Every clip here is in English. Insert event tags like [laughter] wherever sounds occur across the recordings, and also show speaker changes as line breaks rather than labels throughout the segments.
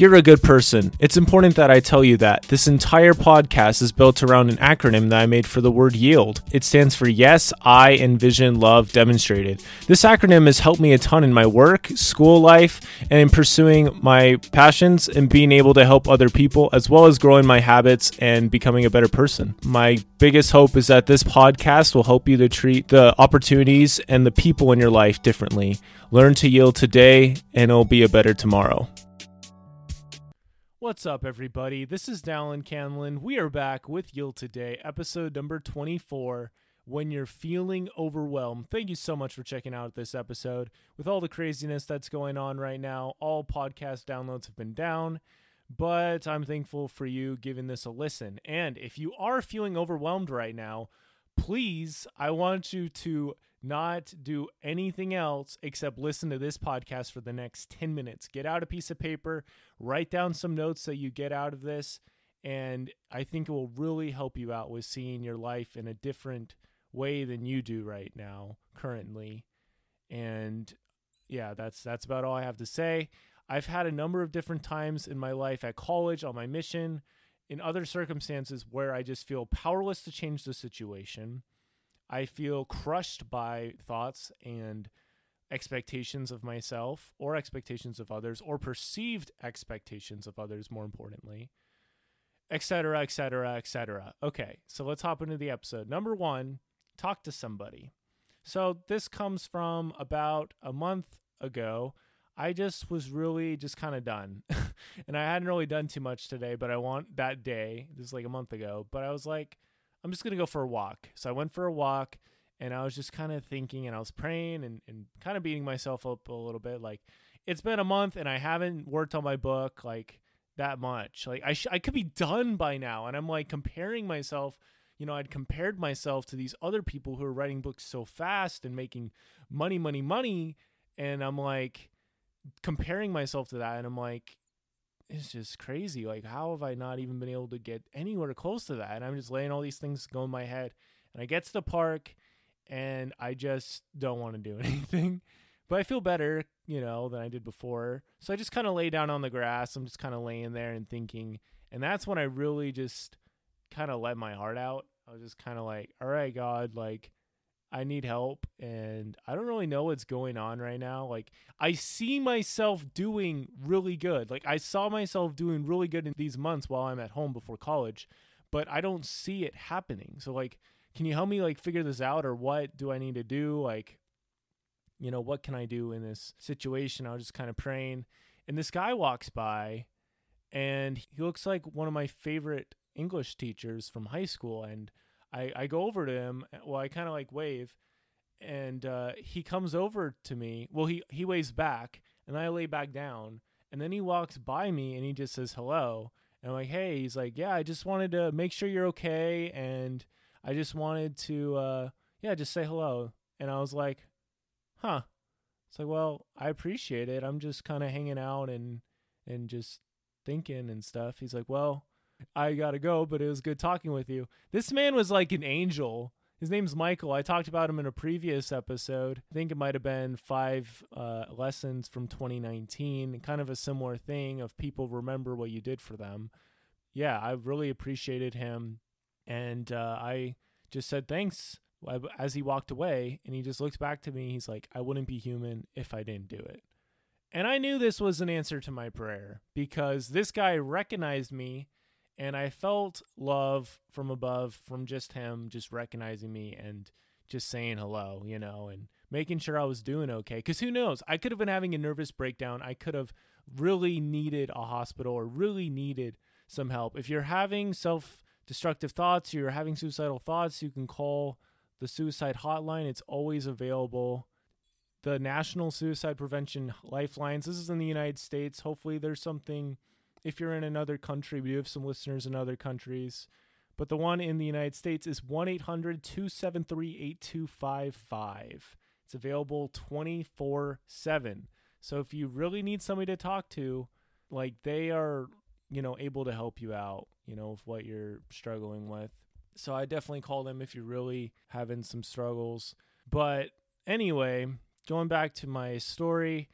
You're a good person. It's important that I tell you that. This entire podcast is built around an acronym that I made for the word yield. It stands for Yes, I Envision Love Demonstrated. This acronym has helped me a ton in my work, school life, and in pursuing my passions and being able to help other people, as well as growing my habits and becoming a better person. My biggest hope is that this podcast will help you to treat the opportunities and the people in your life differently. Learn to yield today, and it'll be a better tomorrow. What's up, everybody? This is Dallin Canlin. We are back with Yield Today, episode number 24. When you're feeling overwhelmed. Thank you so much for checking out this episode. With all the craziness that's going on right now, all podcast downloads have been down, but I'm thankful for you giving this a listen. And if you are feeling overwhelmed right now, please, I want you to not do anything else except listen to this podcast for the next 10 minutes. Get out a piece of paper, write down some notes that you get out of this, and I think it will really help you out with seeing your life in a different way than you do right now currently. And yeah, that's that's about all I have to say. I've had a number of different times in my life at college on my mission in other circumstances where I just feel powerless to change the situation I feel crushed by thoughts and expectations of myself or expectations of others or perceived expectations of others more importantly etc etc etc okay so let's hop into the episode. Number one talk to somebody. So this comes from about a month ago. I just was really just kind of done. [laughs] And i hadn't really done too much today but i want that day. This is like a month ago but i was like I'm just going to go for a walk. So I went for a walk and I was just kind of thinking and I was praying and, and kind of beating myself up a little bit. Like, it's been a month and I haven't worked on my book like that much. Like, I, sh- I could be done by now. And I'm like comparing myself. You know, I'd compared myself to these other people who are writing books so fast and making money, money, money. And I'm like comparing myself to that. And I'm like, it's just crazy. Like, how have I not even been able to get anywhere close to that? And I'm just laying all these things go in my head. And I get to the park and I just don't want to do [laughs] anything. But I feel better, you know, than I did before. So I just kind of lay down on the grass. I'm just kind of laying there and thinking. And that's when I really just kind of let my heart out. I was just kind of like, all right, God, like, I need help and I don't really know what's going on right now. Like I see myself doing really good. Like I saw myself doing really good in these months while I'm at home before college, but I don't see it happening. So like can you help me like figure this out or what do I need to do? Like you know, what can I do in this situation? I was just kind of praying and this guy walks by and he looks like one of my favorite English teachers from high school and I, I go over to him. Well, I kind of like wave, and uh, he comes over to me. Well, he he waves back, and I lay back down, and then he walks by me and he just says hello. And I'm like, hey, he's like, yeah, I just wanted to make sure you're okay, and I just wanted to, uh, yeah, just say hello. And I was like, huh. It's like, well, I appreciate it. I'm just kind of hanging out and and just thinking and stuff. He's like, well, I gotta go, but it was good talking with you. This man was like an angel. His name's Michael. I talked about him in a previous episode. I think it might have been five uh, lessons from 2019, kind of a similar thing of people remember what you did for them. Yeah, I really appreciated him. And uh, I just said thanks as he walked away. And he just looks back to me. He's like, I wouldn't be human if I didn't do it. And I knew this was an answer to my prayer because this guy recognized me and I felt love from above from just him just recognizing me and just saying hello, you know, and making sure I was doing okay. Because who knows? I could have been having a nervous breakdown. I could have really needed a hospital or really needed some help. If you're having self destructive thoughts, you're having suicidal thoughts, you can call the suicide hotline. It's always available. The National Suicide Prevention Lifelines. This is in the United States. Hopefully, there's something if you're in another country. We do have some listeners in other countries. But the one in the United States is 1 800 273 8255. It's available 24 7. So if you really need somebody to talk to, like they are, you know, able to help you out, you know, with what you're struggling with. So I definitely call them if you're really having some struggles. But anyway, going back to my story,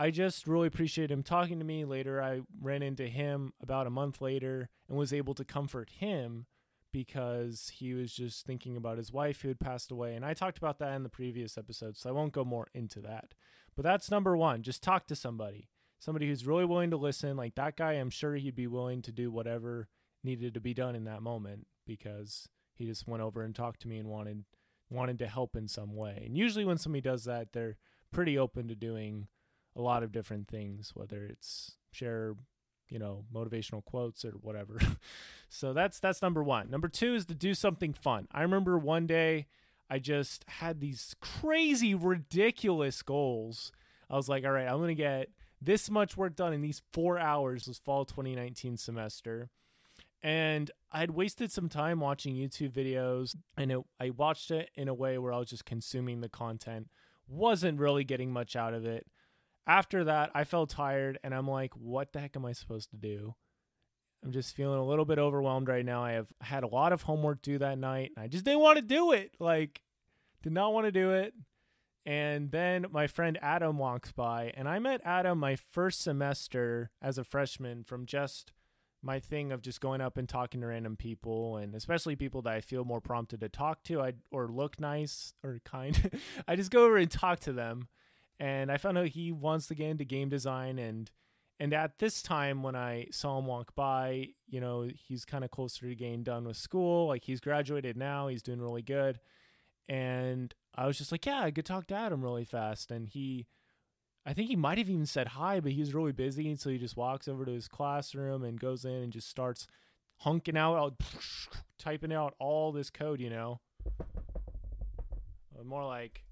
I just really appreciated him talking to me. Later, I ran into him about a month later and was able to comfort him because he was just thinking about his wife who had passed away. And I talked about that in the previous episode, so I won't go more into that. But that's number one. Just talk to somebody. Somebody who's really willing to listen. Like that guy, I'm sure he'd be willing to do whatever needed to be done in that moment because he just went over and talked to me and wanted wanted to help in some way. And usually when somebody does that, they're pretty open to doing a lot of different things, whether it's share, you know, motivational quotes or whatever. [laughs] so that's that's number 1. Number 2 is to do something fun. I remember one day I just had these crazy ridiculous goals. I was like, "All right, I'm going to get this much work done in these 4 hours this fall 2019 semester." and I had wasted some time watching YouTube videos, and it, I watched it in a way where I was just consuming the content, wasn't really getting much out of it. After that, I felt tired, and I'm like, what the heck am I supposed to do? I'm just feeling a little bit overwhelmed right now. I have had a lot of homework due that night, and I just didn't want to do it. Like, did not want to do it. And then my friend Adam walks by, and I met Adam my first semester as a freshman from just my thing of just going up and talking to random people and especially people that I feel more prompted to talk to I or look nice or kind. [laughs] I just go over and talk to them. And I found out he wants to get into game design and and at this time when I saw him walk by, you know, he's kind of closer to getting done with school. Like he's graduated now, he's doing really good. And I was just like, yeah, I could talk to Adam really fast. And he I think he might have even said hi, but he was really busy, so he just walks over to his classroom and goes in and just starts hunking out, [laughs] typing out all this code, you know. More like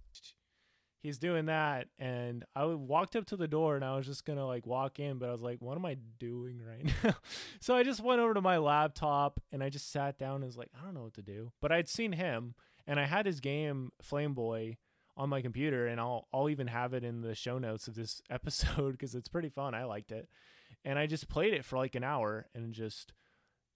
he's doing that, and I walked up to the door, and I was just gonna like walk in, but I was like, what am I doing right [laughs] now? so I just went over to my laptop and I just sat down and was like, I don't know what to do. But I'd seen him, and I had his game Flame Boy on my computer and I'll I'll even have it in the show notes of this [laughs] episode because it's pretty fun. I liked it. And I just played it for like an hour and just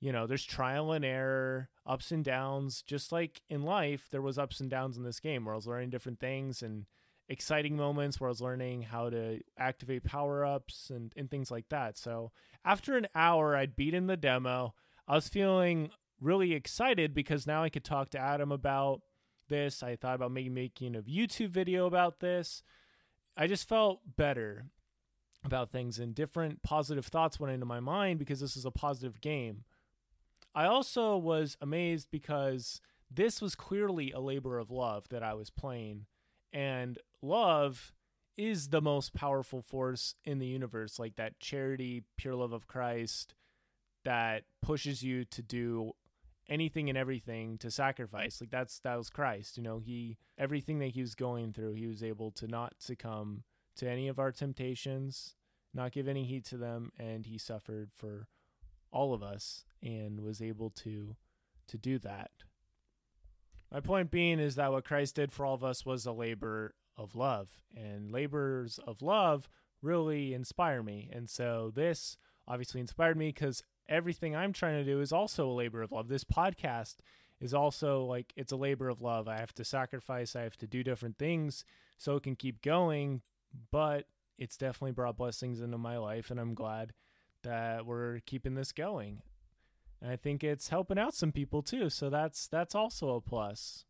you know, there's trial and error, ups and downs, just like in life there was ups and downs in this game where I was learning different things and exciting moments where I was learning how to activate power-ups and and things like that. So, after an hour I'd beaten the demo. I was feeling really excited because now I could talk to Adam about this. I thought about maybe making a YouTube video about this. I just felt better about things and different positive thoughts went into my mind because this is a positive game. I also was amazed because this was clearly a labor of love that I was playing. And love is the most powerful force in the universe, like that charity, pure love of Christ that pushes you to do anything and everything to sacrifice. Like that's that was Christ. You know, he everything that he was going through, he was able to not succumb to any of our temptations, not give any heed to them, and he suffered for all of us and was able to to do that. My point being is that what Christ did for all of us was a labor of love, and labors of love really inspire me. And so this obviously inspired me because everything I'm trying to do is also a labor of love. This podcast is also like it's a labor of love. I have to sacrifice, I have to do different things so it can keep going, but it's definitely brought blessings into my life and I'm glad that we're keeping this going. And I think it's helping out some people too, so that's that's also a plus.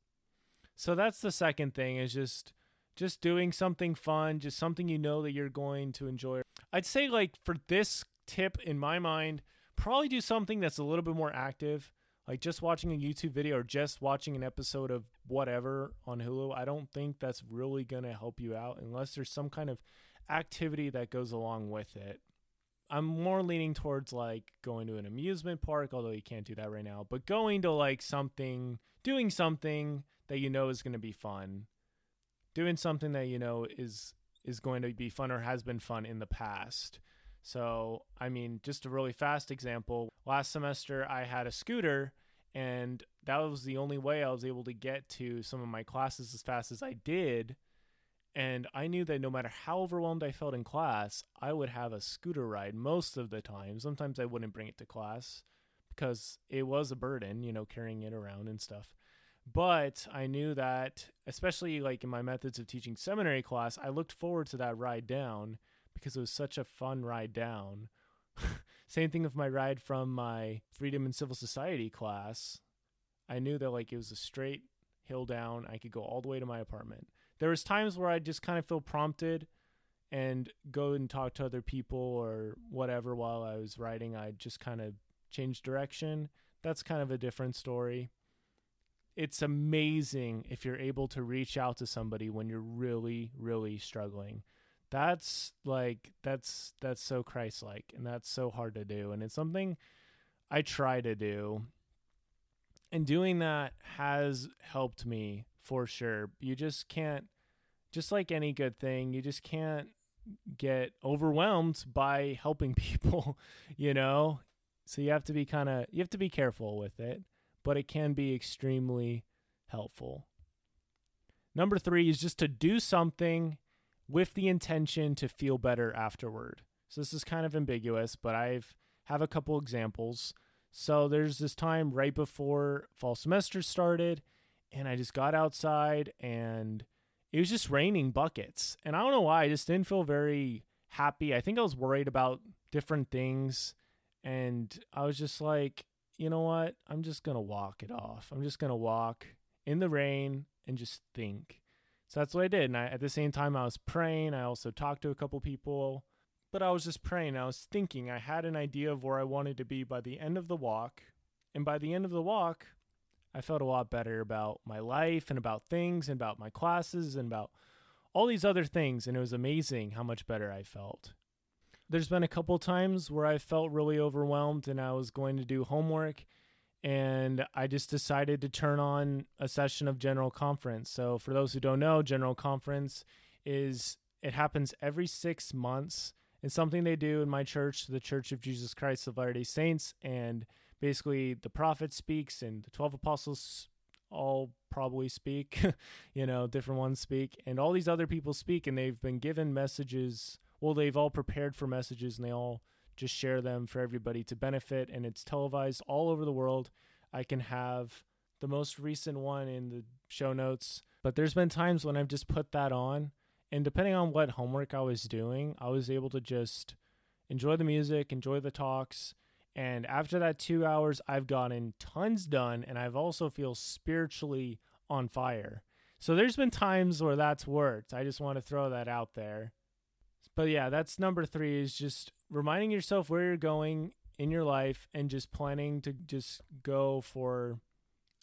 So that's the second thing is just just doing something fun, just something you know that you're going to enjoy. I'd say like for this tip in my mind, probably do something that's a little bit more active, like just watching a YouTube video or just watching an episode of whatever on Hulu. I don't think that's really going to help you out unless there's some kind of activity that goes along with it. I'm more leaning towards like going to an amusement park, although you can't do that right now, but going to like something, doing something that you know is going to be fun, doing something that you know is is going to be fun or has been fun in the past. So, I mean, just a really fast example. Last semester, I had a scooter, and that was the only way I was able to get to some of my classes as fast as I did. And I knew that no matter how overwhelmed I felt in class, I would have a scooter ride most of the time. Sometimes I wouldn't bring it to class because it was a burden, you know, carrying it around and stuff. But I knew that, especially like in my methods of teaching seminary class, I looked forward to that ride down because it was such a fun ride down. [laughs] Same thing with my ride from my Freedom and Civil Society class. I knew that like it was a straight hill down. I could go all the way to my apartment. There was times where I just kind of feel prompted and go and talk to other people or whatever while I was writing. I just kind of change direction. That's kind of a different story. It's amazing if you're able to reach out to somebody when you're really, really struggling. That's like that's that's so Christ-like and that's so hard to do and it's something I try to do. And doing that has helped me for sure. You just can't just like any good thing, you just can't get overwhelmed by helping [laughs] people, you know? So you have to be kind of you have to be careful with it, but it can be extremely helpful. Number 3 is just to do something with the intention to feel better afterward. So this is kind of ambiguous, but I've have a couple examples. So there's this time right before fall semester started and I just got outside and it was just raining buckets. And I don't know why, I just didn't feel very happy. I think I was worried about different things. And I was just like, you know what? I'm just going to walk it off. I'm just going to walk in the rain and just think. So that's what I did. And I, at the same time, I was praying. I also talked to a couple people, but I was just praying. I was thinking. I had an idea of where I wanted to be by the end of the walk. And by the end of the walk, I felt a lot better about my life and about things and about my classes and about all these other things. And it was amazing how much better I felt. There's been a couple times where I felt really overwhelmed and I was going to do homework and I just decided to turn on a session of General Conference. So, for those who don't know, General Conference is it happens every six months. It's something they do in my church, the Church of Jesus Christ of Latter day Saints. And basically the prophet speaks and the 12 apostles all probably speak [laughs] you know different ones speak and all these other people speak and they've been given messages. Well they've all prepared for messages and they all just share them for everybody to benefit and it's televised all over the world. I can have the most recent one in the show notes but there's been times when i've just put that on and depending on what homework i was doing i was able to just enjoy the music enjoy the talks and after that two hours, I've gotten tons done, and I've also feel spiritually on fire. So there's been times where that's worked. I just want to throw that out there. But yeah, that's number three is just reminding yourself where you're going in your life and just planning to just go for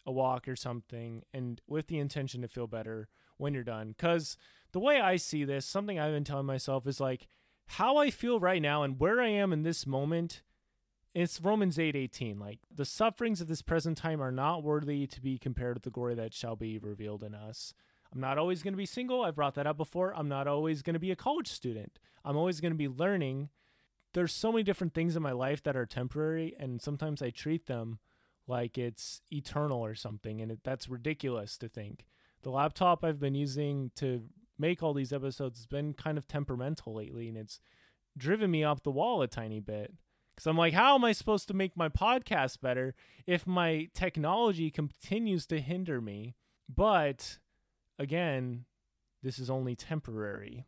a walk or something and with the intention to feel better when you're done. Because the way I see this, something I've been telling myself is like how I feel right now and where I am in this moment it's Romans 8 18. Like, the sufferings of this present time are not worthy to be compared with the glory that shall be revealed in us. I'm not always going to be single. I've brought that up before. I'm not always going to be a college student. I'm always going to be learning. There's so many different things in my life that are temporary, and sometimes I treat them like it's eternal or something, and it, that's ridiculous to think. The laptop I've been using to make all these episodes has been kind of temperamental lately, and it's driven me off the wall a tiny bit. Because I'm like, how am I supposed to make my podcast better if my technology continues to hinder me? But again, this is only temporary.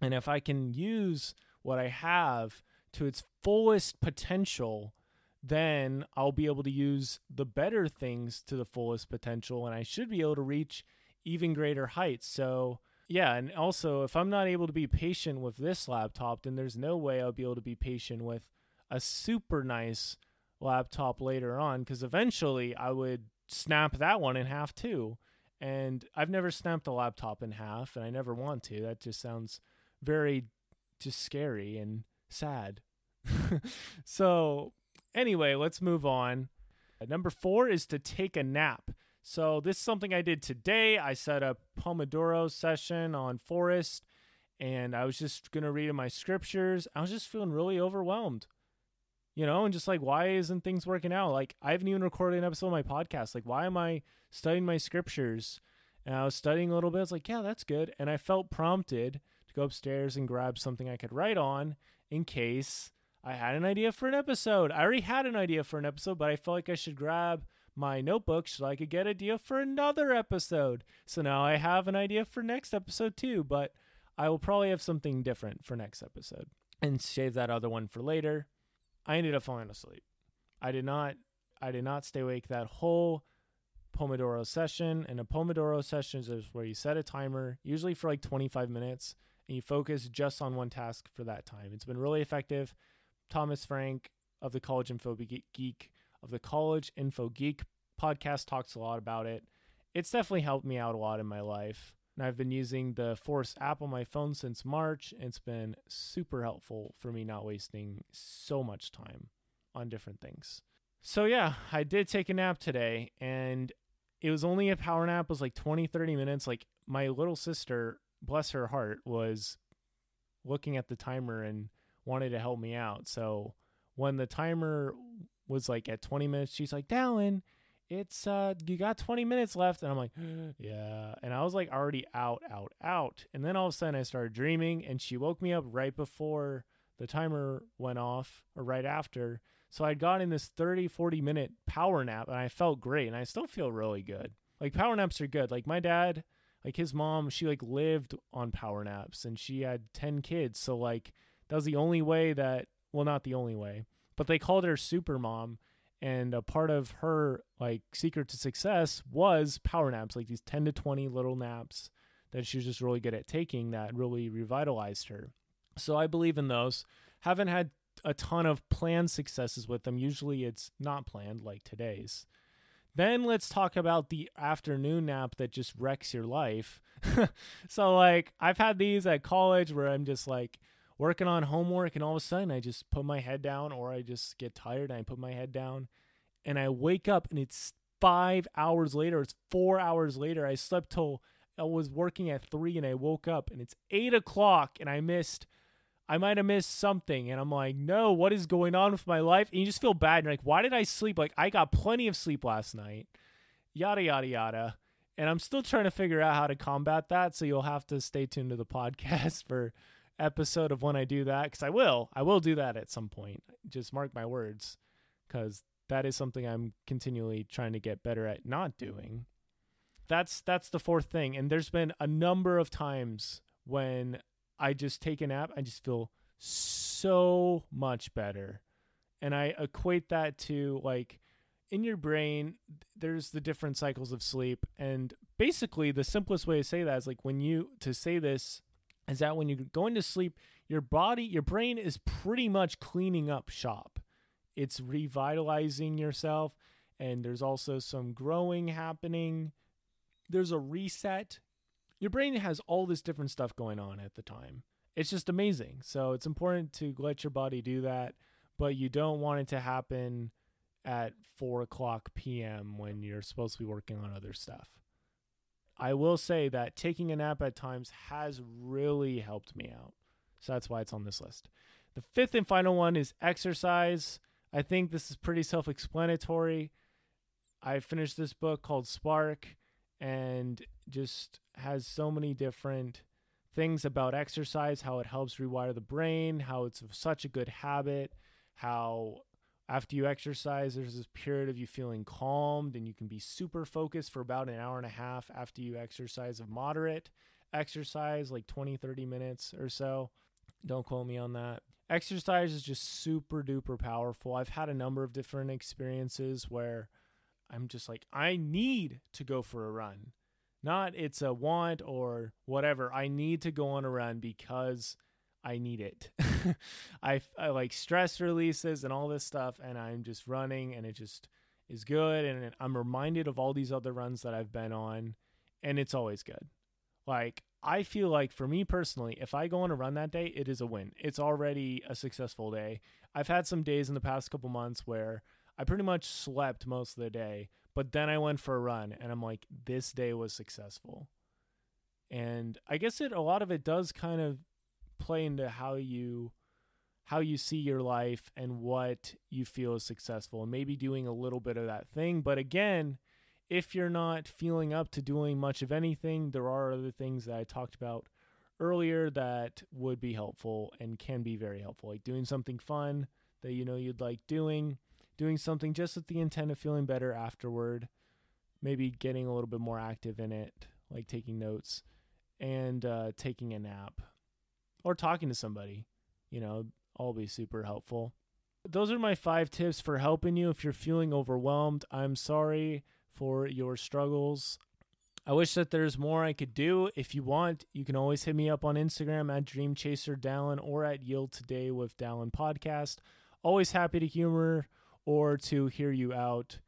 And if I can use what I have to its fullest potential, then I'll be able to use the better things to the fullest potential and I should be able to reach even greater heights. So, yeah, and also if I'm not able to be patient with this laptop, then there's no way I'll be able to be patient with a super nice laptop later on because eventually I would snap that one in half too. And I've never snapped a laptop in half and I never want to. That just sounds very just scary and sad. [laughs] so, anyway, let's move on. Number four is to take a nap. So this is something I did today. I set a Pomodoro session on Forest and I was just going to read in my scriptures. I was just feeling really overwhelmed. You know, and just like why isn't things working out? Like I haven't even recorded an episode of my podcast. Like why am I studying my scriptures? And I was studying a little bit. It's like, yeah, that's good. And I felt prompted to go upstairs and grab something I could write on in case I had an idea for an episode. I already had an idea for an episode, but I felt like I should grab my notebook so I could get an idea for another episode. So now I have an idea for next episode too, but I will probably have something different for next episode and save that other one for later. I ended up falling asleep. I did not I did not stay awake that whole Pomodoro session. And a Pomodoro session is where you set a timer, usually for like 25 minutes, and you focus just on one task for that time. It's been really effective. Thomas Frank of the College Info Geek of the College Info Geek podcast talks a lot about it. It's definitely helped me out a lot in my life. And I've been using the Forest app on my phone since March. It's been super helpful for me not wasting so much time on different things. So yeah, I did take a nap today and it was only a power nap, it was like 20 30 minutes. Like my little sister, bless her heart, was looking at the timer and wanted to help me out. So when the timer was like at 20 minutes, she's like, "Dallin, it's uh you got 20 minutes left." And I'm like, [gasps] "Yeah." And I was like already out, out, out. And then all of a sudden I started dreaming and she woke me up right before the timer went off or right after. So I'd gotten this 30, 40 minute power nap and I felt great and I still feel really good. Like power naps are good. Like my dad, like his mom, she like lived on power naps and she had 10 kids. So like that was the only way that well not the only way, but they called her super mom and a part of her like secret to success was power naps, like these 10 to 20 little naps that she was just really good at taking that really revitalized her. So I believe in those. Haven't had a ton of planned successes with them. Usually it's not planned like today's. Then let's talk about the afternoon nap that just wrecks your life. [laughs] so like I've had these at college where I'm just like working on homework and all of a sudden I just put my head down or I just get tired and I put my head down and I wake up and it's 5 hours later, it's 4 hours later. I slept till I was working at 3 and I woke up and it's 8 o'clock and I missed I might have missed something. And I'm like, no, what is going on with my life? And you just feel bad. And you're like, why did I sleep? Like, I got plenty of sleep last night. Yada, yada, yada. And I'm still trying to figure out how to combat that. So you'll have to stay tuned to the [laughs] podcast for episode of when I do that. Cause I will. I will do that at some point. Just mark my words. Cause that is something I'm continually trying to get better at not doing. That's that's the fourth thing. And there's been a number of times when I just take a nap, I just feel so much better. And I equate that to like in your brain, there's the different cycles of sleep. And basically, the simplest way to say that is like when you, to say this, is that when you're going to sleep, your body, your brain is pretty much cleaning up shop. It's revitalizing yourself. And there's also some growing happening. There's a reset your brain has all this different stuff going on at the time. It's just amazing. So it's important to let your body do that, but you don't want it to happen at 4 o'clock p.m. when you're supposed to be working on other stuff. I will say that taking a nap at times has really helped me out. So that's why it's on this list. The fifth and final one is exercise. I think this is pretty self explanatory. I finished this book called Spark, and just has so many different things about exercise, how it helps rewire the brain, how it's such a good habit, how after you exercise, there's this period of you feeling calmed and you can be super focused for about an hour and a half after you exercise of moderate exercise, like 20, 30 minutes or so. Don't quote me on that. Exercise is just super duper powerful. I've had a number of different experiences where I'm just like, I need to go for a run. Not it's a want or whatever. I need to go on a run because I need it. [laughs] I, I like stress releases and all this stuff, and I'm just running, and it just is good. And I'm reminded of all these other runs that I've been on, and it's always good. Like, I feel like for me personally, if I go on a run that day, it is a win. It's already a successful day. I've had some days in the past couple months where I pretty much slept most of the day, but then I went for a run and I'm like, this day was successful. And I guess it a lot of it does kind of play into how you how you see your life and what you feel is successful and maybe doing a little bit of that thing. But again, if you're not feeling up to doing much of anything, there are other things that I talked about earlier that would be helpful and can be very helpful, like doing something fun that you know you'd like doing, doing something just with the intent of feeling better afterward, maybe getting a little bit more active in it, like taking notes, and uh, taking a nap or talking to somebody. You know, all be super helpful. Those are my five tips for helping you if you're feeling overwhelmed. I'm sorry for your struggles. I wish that there's more I could do. If you want, you can always hit me up on Instagram at Dream Chaser Dallin or at Yield Today with Dallin Podcast. Always happy to humor or to hear you out.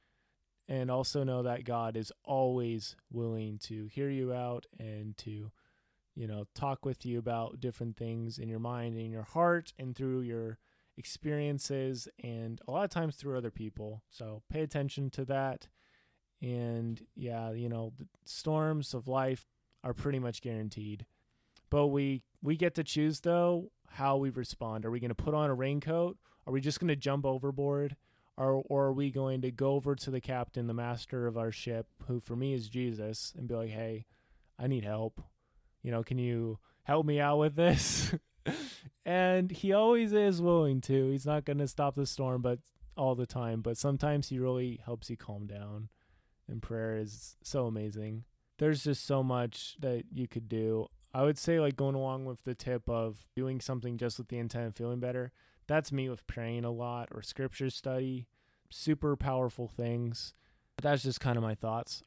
And also know that God is always willing to hear you out and to, you know, talk with you about different things in your mind and in your heart and through your experiences and a lot of times through other people. So pay attention to that. And yeah, you know, storms of life are pretty much guaranteed. But we we get to choose though how we respond. Are we going to put on a raincoat? Are we just going to jump overboard? Or, or are we going to go over to the captain, the master of our ship, who for me is Jesus, and be like, hey, I need help. You know, can you help me out with this? [laughs] and he always is willing to. He's not going to stop the storm, but all the time. But sometimes he really helps you calm down. And prayer is so amazing. There's just so much that you could do. I would say, like, going along with the tip of doing something just with the intent of feeling better. That's me with praying a lot or scripture study, super powerful things. That's just kind of my thoughts.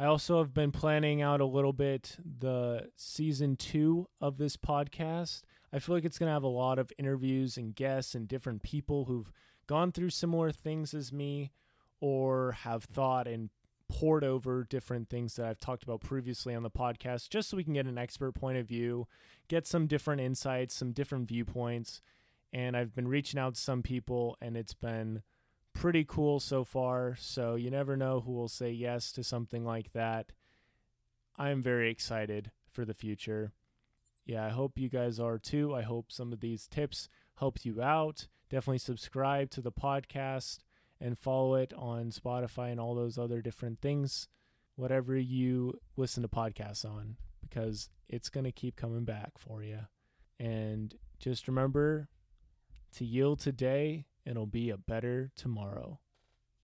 I also have been planning out a little bit the season two of this podcast. I feel like it's going to have a lot of interviews and guests and different people who've gone through similar things as me or have thought and poured over different things that I've talked about previously on the podcast, just so we can get an expert point of view, get some different insights, some different viewpoints. And I've been reaching out to some people, and it's been pretty cool so far. So you never know who will say yes to something like that. I'm very excited for the future yeah, I hope you guys are too. I hope some of these tips helped you out. Definitely subscribe to the podcast and follow it on Spotify and all those other different things, whatever you listen to podcasts on, because it's going to keep coming back for you. And just remember to yield today, it'll be a better tomorrow.